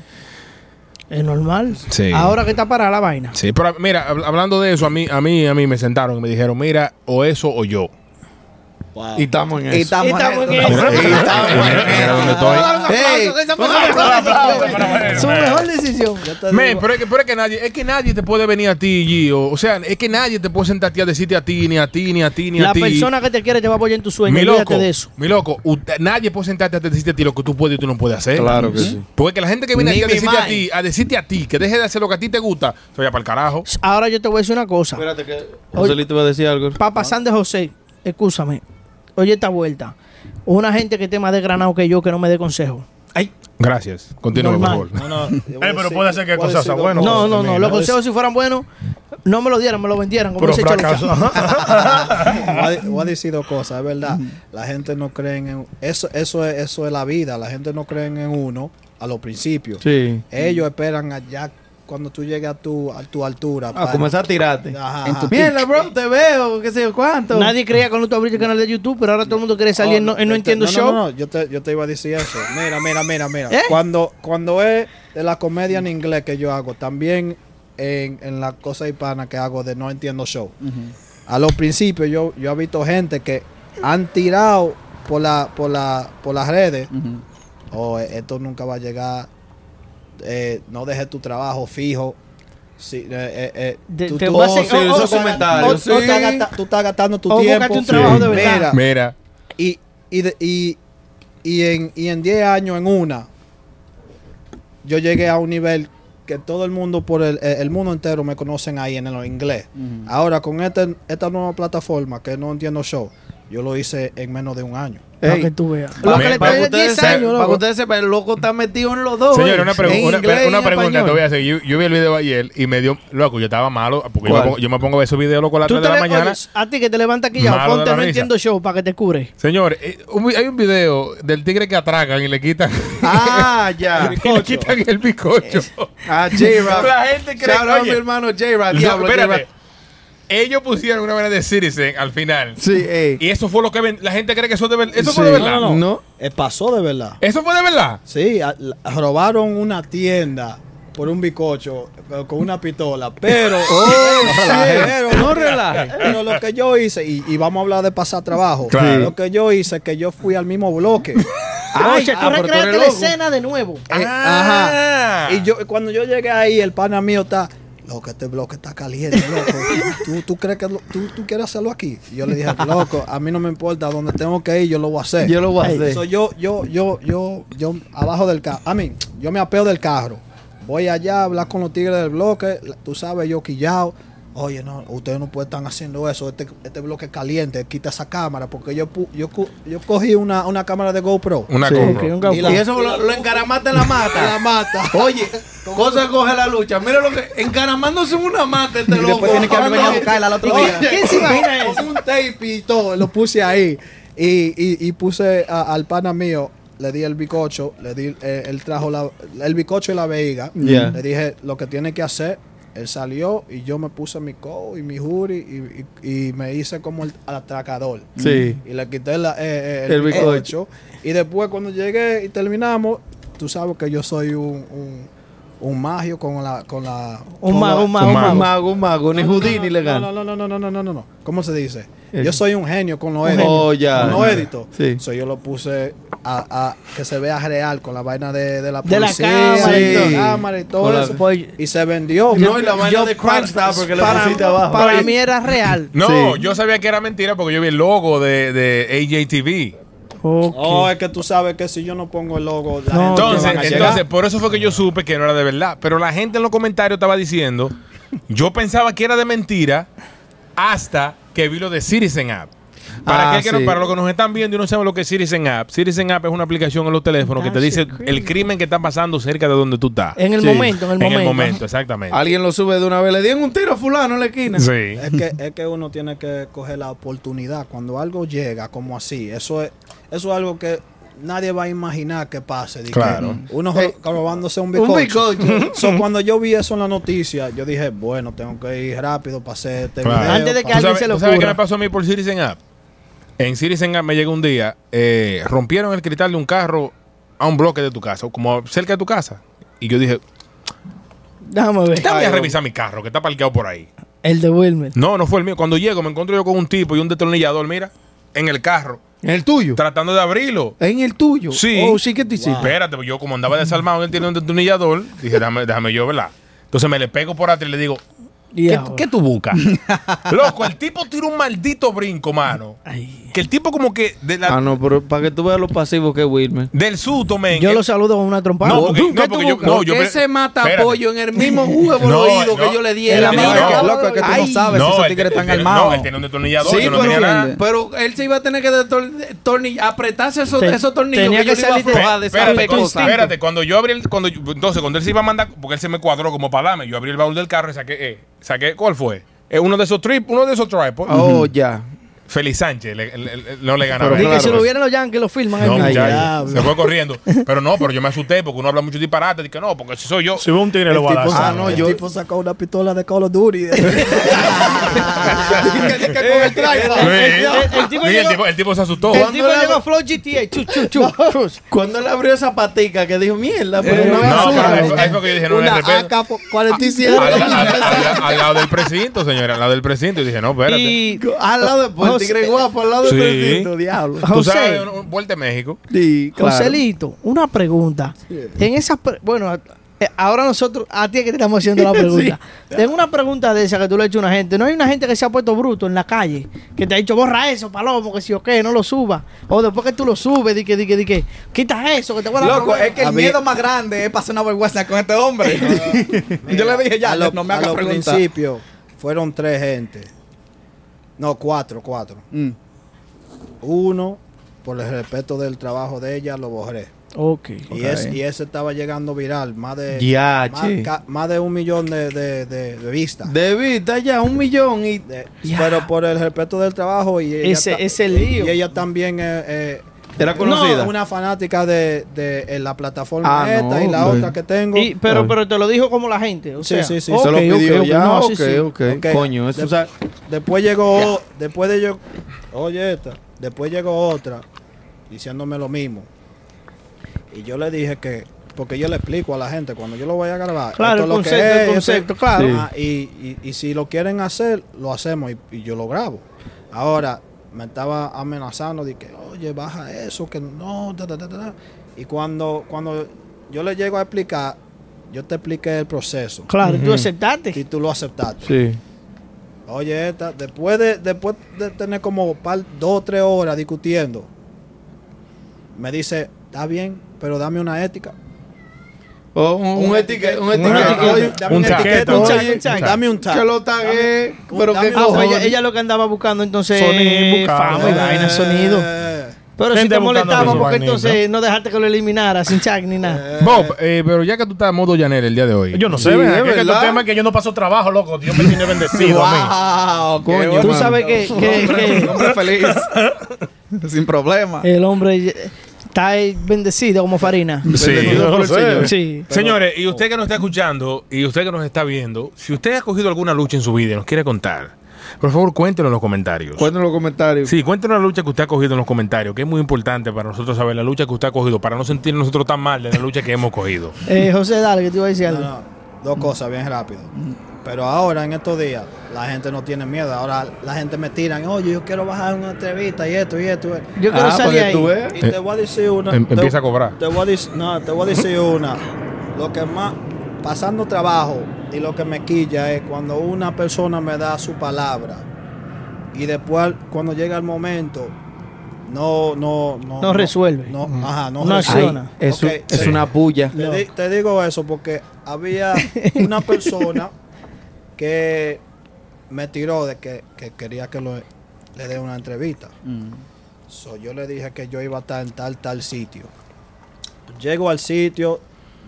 Es normal. Sí. Ahora que está para la vaina. Sí, pero mira, hab- hablando de eso, a mí, a mí, a mí me sentaron y me dijeron, mira, o eso o yo. Wow. Y estamos en eso. Y estamos en eso. Su mejor decisión. Men, pero es que, pero es que nadie, es que nadie te puede venir a ti, Gio. O sea, es que nadie te puede sentar a ti a decirte a ti, ni a ti, ni a ti, ni a La ti. persona que te quiere te va a apoyar en tu sueño. mi Olvídate loco, de eso. mi loco, usted- nadie puede sentarte a decirte a ti lo que tú puedes y tú no puedes hacer. Claro que sí. Porque la gente que viene aquí a decirte a ti, a decirte a ti que deje de hacer lo que a ti te gusta, soy para el carajo. Ahora yo te voy a decir una cosa. Espérate que Joselito va a decir algo. Papa San de José, escúchame. Oye esta vuelta. Una gente que esté más desgranado que yo que no me dé consejo. Gracias. Continúa, por favor. No, no, Eh, pero puede ser que cosas sean buenas. No, no, no. Los consejos, si fueran buenos, no me lo dieran, me lo vendieran. Como Pero dice Cholo fracaso. Chan. (laughs) voy, a, voy a decir dos cosas, es verdad. La gente no cree en eso, eso es, eso es la vida. La gente no cree en uno a los principios. Sí. Ellos esperan allá cuando tú llegues a tu, a tu altura. A para- comenzar a tirarte. Ajá, En tu ajá. Mierda, bro, te veo, qué sé yo cuánto. Nadie creía cuando tú abriste el canal de YouTube, pero ahora todo el mundo quiere salir en no, en no te- entiendo no, show. No, no, yo te, yo te iba a decir eso. Mira, mira, mira, mira. ¿Eh? Cuando, cuando es de la comedia en inglés que yo hago, también en, en la cosa hispana que hago de no entiendo show. A los principios yo, yo he visto gente que han tirado por la, por la, por las redes. O esto nunca va a llegar. Eh, no dejes tu trabajo fijo. Sí, eh, eh, eh, De- tú- te tú- voy a sea, comentarios, sí. estás gasta- tú estás gastando tu O tiempo. un trabajo de verdad. Mira, Mira, y, y, de- y y en, y en 10 años en una, yo llegué a un nivel que todo el mundo, por el, el mundo entero me conocen ahí en el inglés. Ahora con este, esta nueva plataforma que no entiendo show, yo lo hice en menos de un año. Para que tú veas. Para que para que ustedes 10 sepan, años, para que ustedes sepan, el loco está metido en los dos. Señor, una, pregu- pregunta te voy a hacer. Yo, yo vi el video ayer y me dio. Loco, yo estaba malo. Porque yo me, pongo, yo me pongo a ver esos videos loco a las Tú 3 de la mañana. oye, a ti que te levanta aquí ya, ponte no risa. entiendo show para que te cure. Señor, eh, un- hay un video del tigre que atracan y le quitan. Ah, ya. y (laughs) le quitan el bizcocho. Ah, J-Rap. La gente cree Shout out a oye, mi hermano J-Rap. Diablo, espérate. Ellos pusieron una manera de Citizen al final. Sí, ey. Y eso fue lo que ven- la gente cree que eso, de ver- eso fue Sí. de verdad. No, no, No. Eh, pasó de verdad. Eso fue de verdad. Sí, a- robaron una tienda por un bicocho pero con una pistola, pero (laughs) pero, No relaje. pero lo que yo hice y, y vamos a hablar de pasar trabajo, Claro. lo que yo hice que yo fui al mismo bloque. (laughs) Ay, Oye, tú ah, recreaste la escena de nuevo. Eh, Ah. ajá. Y yo cuando yo llegué ahí el pana mío está Loco, este bloque está caliente, loco. (laughs) ¿Tú, tú crees que lo- tú, tú quieres hacerlo aquí? Y yo le dije, loco, a mí no me importa, donde tengo que ir, yo lo voy a hacer. Yo lo voy a hacer. so, yo, yo, yo, yo, yo, abajo del carro, a mí, yo me apeo del carro. Voy allá a hablar con los tigres del bloque, tú sabes, yo quillao. Oye, no, ustedes no pueden estar haciendo eso, este, este bloque es caliente, quita esa cámara, porque yo, pu- yo, yo cogí una, una cámara de GoPro. Una Sí. GoPro. Y la- eso lo, lo encaramaste en la mata. (laughs) La mata. Oye, (laughs) cosa que coge la lucha. Mira lo que. Encaramándose en una mata este Y loco. tiene que venir a buscarla al otro día. ¿Quién se imagina (laughs) eso? Un tape y todo, lo puse ahí. Y, y, y puse a- al pana mío, le di el bicocho, le di, eh, él trajo la, el bicocho y la veiga. Yeah. Le dije lo que tiene que hacer. Él salió y yo me puse mi coat y mi hoodie y, y- y me hice como el atracador. Sí. Y le quité la- eh, eh, El el, bicocho. Y después cuando llegué y terminamos, tú sabes que yo soy un, un, un magio con la. Con la un, mago, un mago, un mago. Un mago. Ni Houdini. No, no, no, no, no, no, no, no. ¿Cómo se dice? Eh. Yo soy un genio con los edits. Oh. Con los edits. Sí. So, yo lo puse a, a, que se vea real con la vaina de, de la policía. De la cámara y todo, cámara y, todo eso. Y se vendió. No, y la vaina de Crime para, porque para. Para mí era real. No, sí. yo sabía que era mentira porque yo vi el logo de, de AJTV. Oh, es que tú sabes que si yo no pongo el logo, la No, gente no Entonces, van a llegar. entonces, por eso fue que yo supe que no era de verdad. Pero la gente en los comentarios estaba diciendo, yo pensaba que era de mentira hasta que vi lo de Citizen App. Para, Ah, que no- para los que nos están viendo y no saben lo que es Citizen App, Citizen App es una aplicación en los teléfonos que te That's dice crazy. el crimen que está pasando cerca de donde tú estás. En el Sí. momento, en el En momento. el momento, exactamente. Alguien lo sube de una vez. Le dieron un tiro a fulano en la esquina. Sí. Es que, es que uno tiene que coger la oportunidad. Cuando algo llega como así, eso es, eso es algo que nadie va a imaginar que pase. que Claro. Uno ro- robándose un un bizcocho. bizcocho. (laughs) So, cuando yo vi eso en la noticia, yo dije, bueno, tengo que ir rápido para hacer este Claro. video. Antes de que pa- ¿Tú alguien sabes, se tú sabes qué me pasó a mí por Citizen App? En Citizen App me llegó un día, eh, rompieron el cristal de un carro a un bloque de tu casa, como cerca de tu casa. Y yo dije, Déjame ver. ya voy a revisar mi carro, que está parqueado por ahí. El de Wilmer. No, no fue el mío. Cuando llego, me encuentro yo con un tipo y un destornillador, mira, en el carro, En el tuyo. tratando de abrirlo. En el tuyo. Sí. Oh, sí, ¿qué te hiciste? Espérate, pues yo como andaba desarmado, él tiene un destornillador, dije, déjame, déjame yo, ¿verdad? Entonces me le pego por atrás y le digo, ¿qué, qué tú buscas? (laughs) Loco, el tipo tira un maldito brinco, mano. Ay. Que el tipo como que de la- Ah, no, pero para que tú veas lo pasivo que es Wilmer. del susto, men. Yo él- lo saludo con una trompada. No, porque- ¿Tú no, qué tú porque yo- no, Porque yo- ese mata pollo en el mismo huevo No, oído no. que yo le di En la que, loco, es que tú Ay. no sabes si esos él- tigres están armados. No, él tiene un destornillador, Sí, yo no pero, tenía nada. pero él se iba a tener que apretarse esos, tornillos tenía que yo que le iba a salir de- aflojar de esa Espérate, cuando yo abrí el, entonces cuando él se iba a mandar, porque él se me cuadró como para darme, yo abrí el baúl del carro y saqué, eh, saqué, ¿cuál fue? Eh, uno de esos trip, uno de esos tripods. Oh, ya. Félix Sánchez le- le- le- no le ganaba. Pero Dije, claro, si lo vieran los Yankees, lo filman. No, se fue corriendo. Pero no, pero yo me asusté porque uno habla mucho disparate. Dije, no, porque si soy yo. Si veo un tigre, lo voy a dar. Ah, no, el yo- tipo sacó una pistola de Call of Duty. El- el tipo Sí, el tipo- el tipo se asustó. El Cuando tipo la- llegó a Flow GTA. Chu, chu, chu. Cruz. (laughs) Cuando él abrió esa patica que dijo, mierda, pero Eh, no, No, me pero asusta". ahí fue- ahí fue que yo dije, no, una de repente. AK-47. Al, al- lado del precinto, señora, al lado del precinto. Y dije, no, espérate. Y Al lado de tigre guapo, al lado Sí. del precinto, diablo. Tú José. sabes, un- un- vuelta a México. Sí, claro. Joselito, una pregunta. En esas, pre- bueno, eh, ahora nosotros, a ti es que te estamos haciendo la (laughs) pregunta. Tengo una pregunta de esa que tú le has hecho a una gente. No hay una gente que se ha puesto bruto en la calle, que te ha dicho, borra eso, palomo, que si o qué, no lo suba. O después que tú lo subes, di que, di que, di que, quita eso, que te voy a dar Loco, problema". es que el A mí- miedo más grande es pasar una vergüenza con este hombre. (laughs) (laughs) Yo le dije ya, a lo- no me a hagas los preguntar. principios fueron tres gente. No, cuatro, cuatro. Mm. Uno, por el respeto del trabajo de ella, lo borré. Ok. Y, ese, y ese estaba llegando viral, más de, Ya, más, che. ca- más de un millón de, de, de- de vistas. De vista ya, un millón y... De- Ya. Pero por el respeto del trabajo y ella, Ese- ta- ese lío. y ella también eh, eh, Era conocida. no, una fanática de, de, eh, la plataforma Ah, esta no, y la otra que tengo. Y- pero, pero te lo dijo como la gente. O Sí, sea, sí, sí, se lo pidió ya, no, ok, sí, sí. ok. Coño, eso... De- o sea, Después llegó, después de yo, oye esta, después llegó otra diciéndome lo mismo. Y yo le dije que, porque yo le explico a la gente cuando yo lo voy a grabar. Claro, esto el es lo que concepto, es, el concepto, claro. Sí. Ajá, y, y- y si lo quieren hacer, lo hacemos y, y yo lo grabo. Ahora, me estaba amenazando de que, oye, baja eso, que no, ta, ta, ta, ta". Y cuando, cuando yo le llego a explicar, yo te expliqué el proceso. Claro, tú Ujú. aceptaste. Y tú lo aceptaste. sí. Oye, esta, después de, después de tener como par, dos o tres horas discutiendo, me dice, está bien, pero dame una ética. O un, un etiquete, un etiqueta. Un etiqueta. Dame un tag. Que lo tagué, pero que ella, ella lo que andaba buscando entonces Sonido, buscando. fama y vaina, sonido. Eh, Pero si te molestaba porque entonces no dejaste que lo eliminara sin chat ni nada. Bob, eh, pero ya que tú estás a modo llanero el día de hoy. Yo no sé, Sí, ven, es que, verdad. tu tema es que yo no paso trabajo, loco. Dios me tiene bendecido a (laughs) Wow, Coño, Tú sabes que, que- que (laughs) Un hombre feliz. (laughs) Sin problema. el hombre está ahí bendecido como farina. Sí. Bendecido por el Sí. Señor. Sí. Señores, y usted que nos está escuchando y usted que nos está viendo, si usted ha cogido alguna lucha en su vida y nos quiere contar, por favor cuéntenos en los comentarios. Cuéntanos en los comentarios. Sí, cuéntenos la lucha que usted ha cogido en los comentarios, que es muy importante para nosotros saber la lucha que usted ha cogido, para no sentirnos nosotros tan mal de la lucha que hemos cogido. Eh, José, dale, que te iba a decir no, dos cosas bien rápido. Pero ahora, en estos días, la gente no tiene miedo. Ahora la gente me tiran, oye, yo quiero bajar una entrevista y esto y esto. y esto". Yo quiero Ah, salir ahí. tú veas. Y te voy a decir una. Em- te- empieza a cobrar. Te voy a decir, no, te voy a decir una. Lo que más, pasando trabajo y lo que me quilla es cuando una persona me da su palabra y después cuando llega el momento no, no, no. No resuelve. No, ajá, no, No. Es, Ok, es sí. una puya. Te, di- te digo eso porque había (laughs) una persona que me tiró de que, que quería que lo- le dé una entrevista. Mm. So, yo le dije que yo iba a estar en tal, tal sitio. Llego al sitio,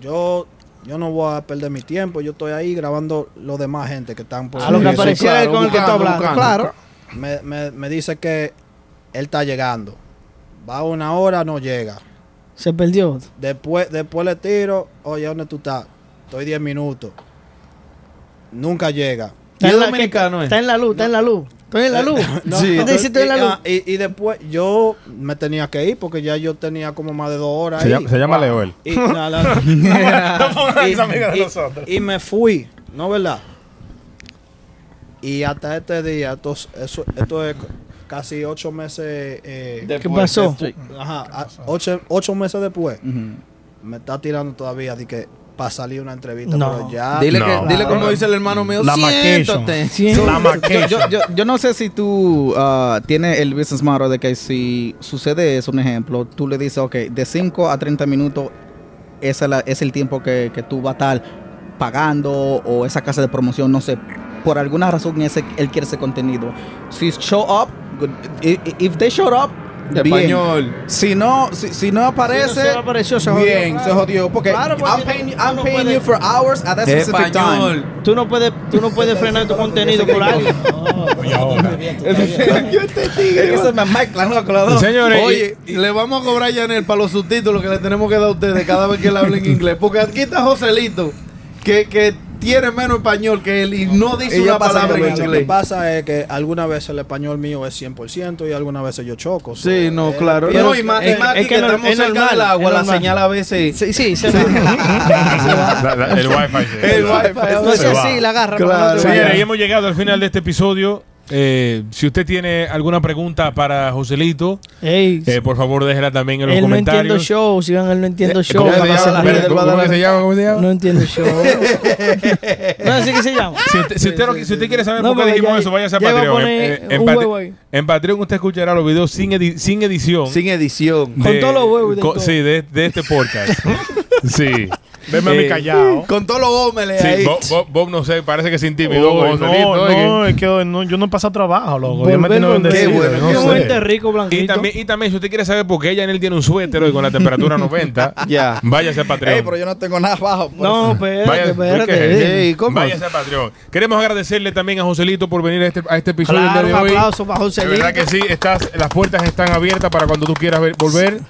yo, yo no voy a perder mi tiempo, yo estoy ahí grabando los demás gente que están por A lo que apareciera claro, con el que está hablando, claro. me, me, me dice que él está llegando. Va una hora, no llega. Se perdió. Después, después le tiro, oye, ¿dónde tú estás? Estoy 10 minutos. Nunca llega. ¿Y Está es en la- dominicano, que- eh? Está en la luz, está en la luz. Estoy en la luz. No, (laughs) Sí, ¿Dónde dice estoy en la y, luz? ah, y- y después yo me tenía que ir porque ya yo tenía como más de dos horas Se ahí. llama, se llama Leoel. Y, no. (laughs) Una Y- me fui, ¿no verdad? Y hasta este día, esto, es- eso, esto es casi ocho meses. eh, ¿Qué pasó? ajá, ocho, ocho meses después, me está tirando todavía de que para salir una entrevista. No. Pero ya. Dile, No. que, dile como dice el hermano mío. La siéntate. Sí. La Yo, maqueta. yo, yo, yo no sé si tú ah, tienes el business model de que si sucede eso, un ejemplo, tú le dices, ok, de 5 a 30 minutos es, la- es el tiempo que, que tú vas a estar pagando o esa casa de promoción, no sé. Por alguna razón ese, él quiere ese contenido. Si show up, if they showed up, bien. Español. Si no, si, si no aparece, Si no se apareció, se jodió, bien, claro. se jodió. Porque, Claro, porque I'm tú- paying, I'm no paying puedes- you for hours at that specific time. Español. Tú no puedes, tú no puedes frenar tu (laughs) contenido por alguien. Oye, ahora. Es que se me mezclan, loco, los dos. Señores, Oye, le vamos a cobrar a Yanel para los subtítulos que le tenemos que dar a ustedes cada vez que él hable en inglés. Porque aquí está Joselito, que, que tiene menos español que él y no dice una palabra que en Lo que inglés. pasa es que algunas veces el español mío es 100% y algunas veces yo choco. Sí, no, eh, claro. pero- No, y más, es- y más es aquí que estamos es cerca del agua, la normal. señal a veces. Sí, sí, se va. (laughs) El wifi. sí. El wifi. Entonces sí, la agarra. Claro. hemos llegado al final de este episodio. Eh, si usted tiene alguna pregunta para Joselito, Ey, eh, por favor déjela también en los él no entiendo comentarios. show. No entiendo show. ¿Cómo, que se va a ser llama? la Espérate, gente. ¿cómo- se llama? ¿Cómo se llama? No entiendo show. (laughs) ¿No es así que se llama? Si usted, si usted no- si usted quiere saber No, por qué dijimos ya- eso, váyase a Patreon. poner En- en, en un Patre- huevo ahí. en Patreon usted escuchará los videos sin, edi- sin edición. Sin edición. Con todos los huevos y de co- todo. Sí, de, de este podcast. (laughs) sí. Venme a mi Eh, callado. Con todos los gómeles Sí, ahí. Bob, Bob- Bob, no sé, parece que se intimidó Oh, con no, Joselito. no, es que no, yo no he pasado trabajo, loco. Yo me tengo volver. Qué bendecido, bueno, no sé. gente rico, blanquito. Y también, y también, si usted quiere saber por qué ella en él tiene un suéter hoy con la temperatura 90, (laughs) Ya. váyase a Patreon. Ey, pero yo no tengo nada abajo. por No, espérate, Vaya, espérate. ¿qué? dime. Ey, ¿cómo? Váyase a Patreon. Queremos agradecerle también a Joselito por venir a este, a este episodio Claro, un de hoy. aplauso para José De verdad que sí, estás, las puertas están abiertas para cuando tú quieras ver- volver.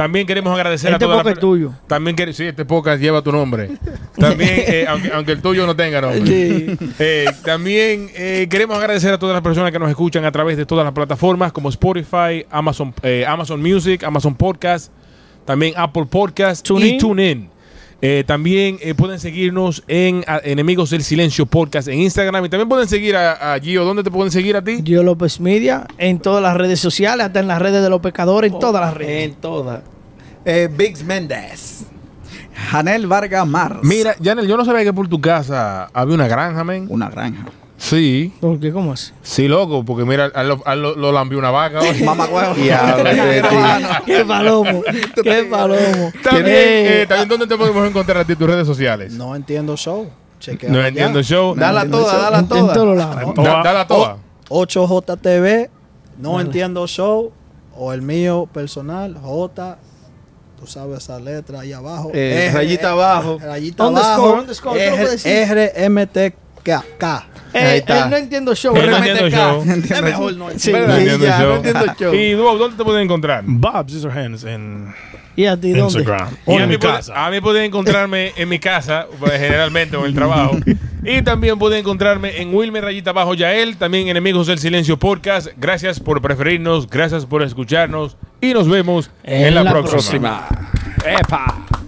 También queremos agradecer Este a todas podcast es tuyo. También quer- sí, este podcast lleva tu nombre. (laughs) También, eh, aunque, aunque el tuyo no tenga nombre. Sí. Eh, también eh, queremos agradecer a todas las personas que nos escuchan a través de todas las plataformas como Spotify, Amazon, eh, Amazon Music, Amazon Podcast, también Apple Podcast y TuneIn. Eh, también eh, pueden seguirnos en a- Enemigos del Silencio Podcast en Instagram y también pueden seguir a, a Gio. ¿Dónde te pueden seguir a ti? Gio López Media en todas las redes sociales, hasta en las redes de los pecadores, en todas las redes. En todas. Eh, Biggs Méndez. Janel Vargas Mars. Mira, Janel, yo no sabía que por tu casa había una granja, men. Una granja. Sí, ¿Por qué? ¿Cómo así? sí, loco, porque mira, a lo, a lo, lo lambió una vaca. (laughs) Mamá. ¡Qué palomo! ¡Qué palomo! También, Eh, eh, también, ¿dónde te podemos encontrar a ti en tus redes sociales? No entiendo show. Chequea No entiendo show. Dala toda, dala en, en toda. todos lados. Da- Dala toda. 8JTV. No Dale. entiendo show. O el mío personal. J. Tú sabes esa letra ahí abajo. Eh, R- rayita abajo. Rayita Underscore, abajo. underscore, lo decir. RMTK. Eh, está. él no entiendo show. Él no RMTK. entiende show. Es mejor no Sí. No entiendo ya, show. no entiendo show. (laughs) Y Duo, ¿dónde te pueden encontrar? Bob Scissorhands en ¿Y a ti dónde? Instagram. Y a en mí, mi puede- casa. a mí pueden encontrarme en mi casa, pues, generalmente o en el trabajo. Y también pueden encontrarme en Wilmer Rayita Bajo Yael, también Enemigos del Silencio Podcast. Gracias por preferirnos, gracias por escucharnos y nos vemos en, la, próxima. Epa.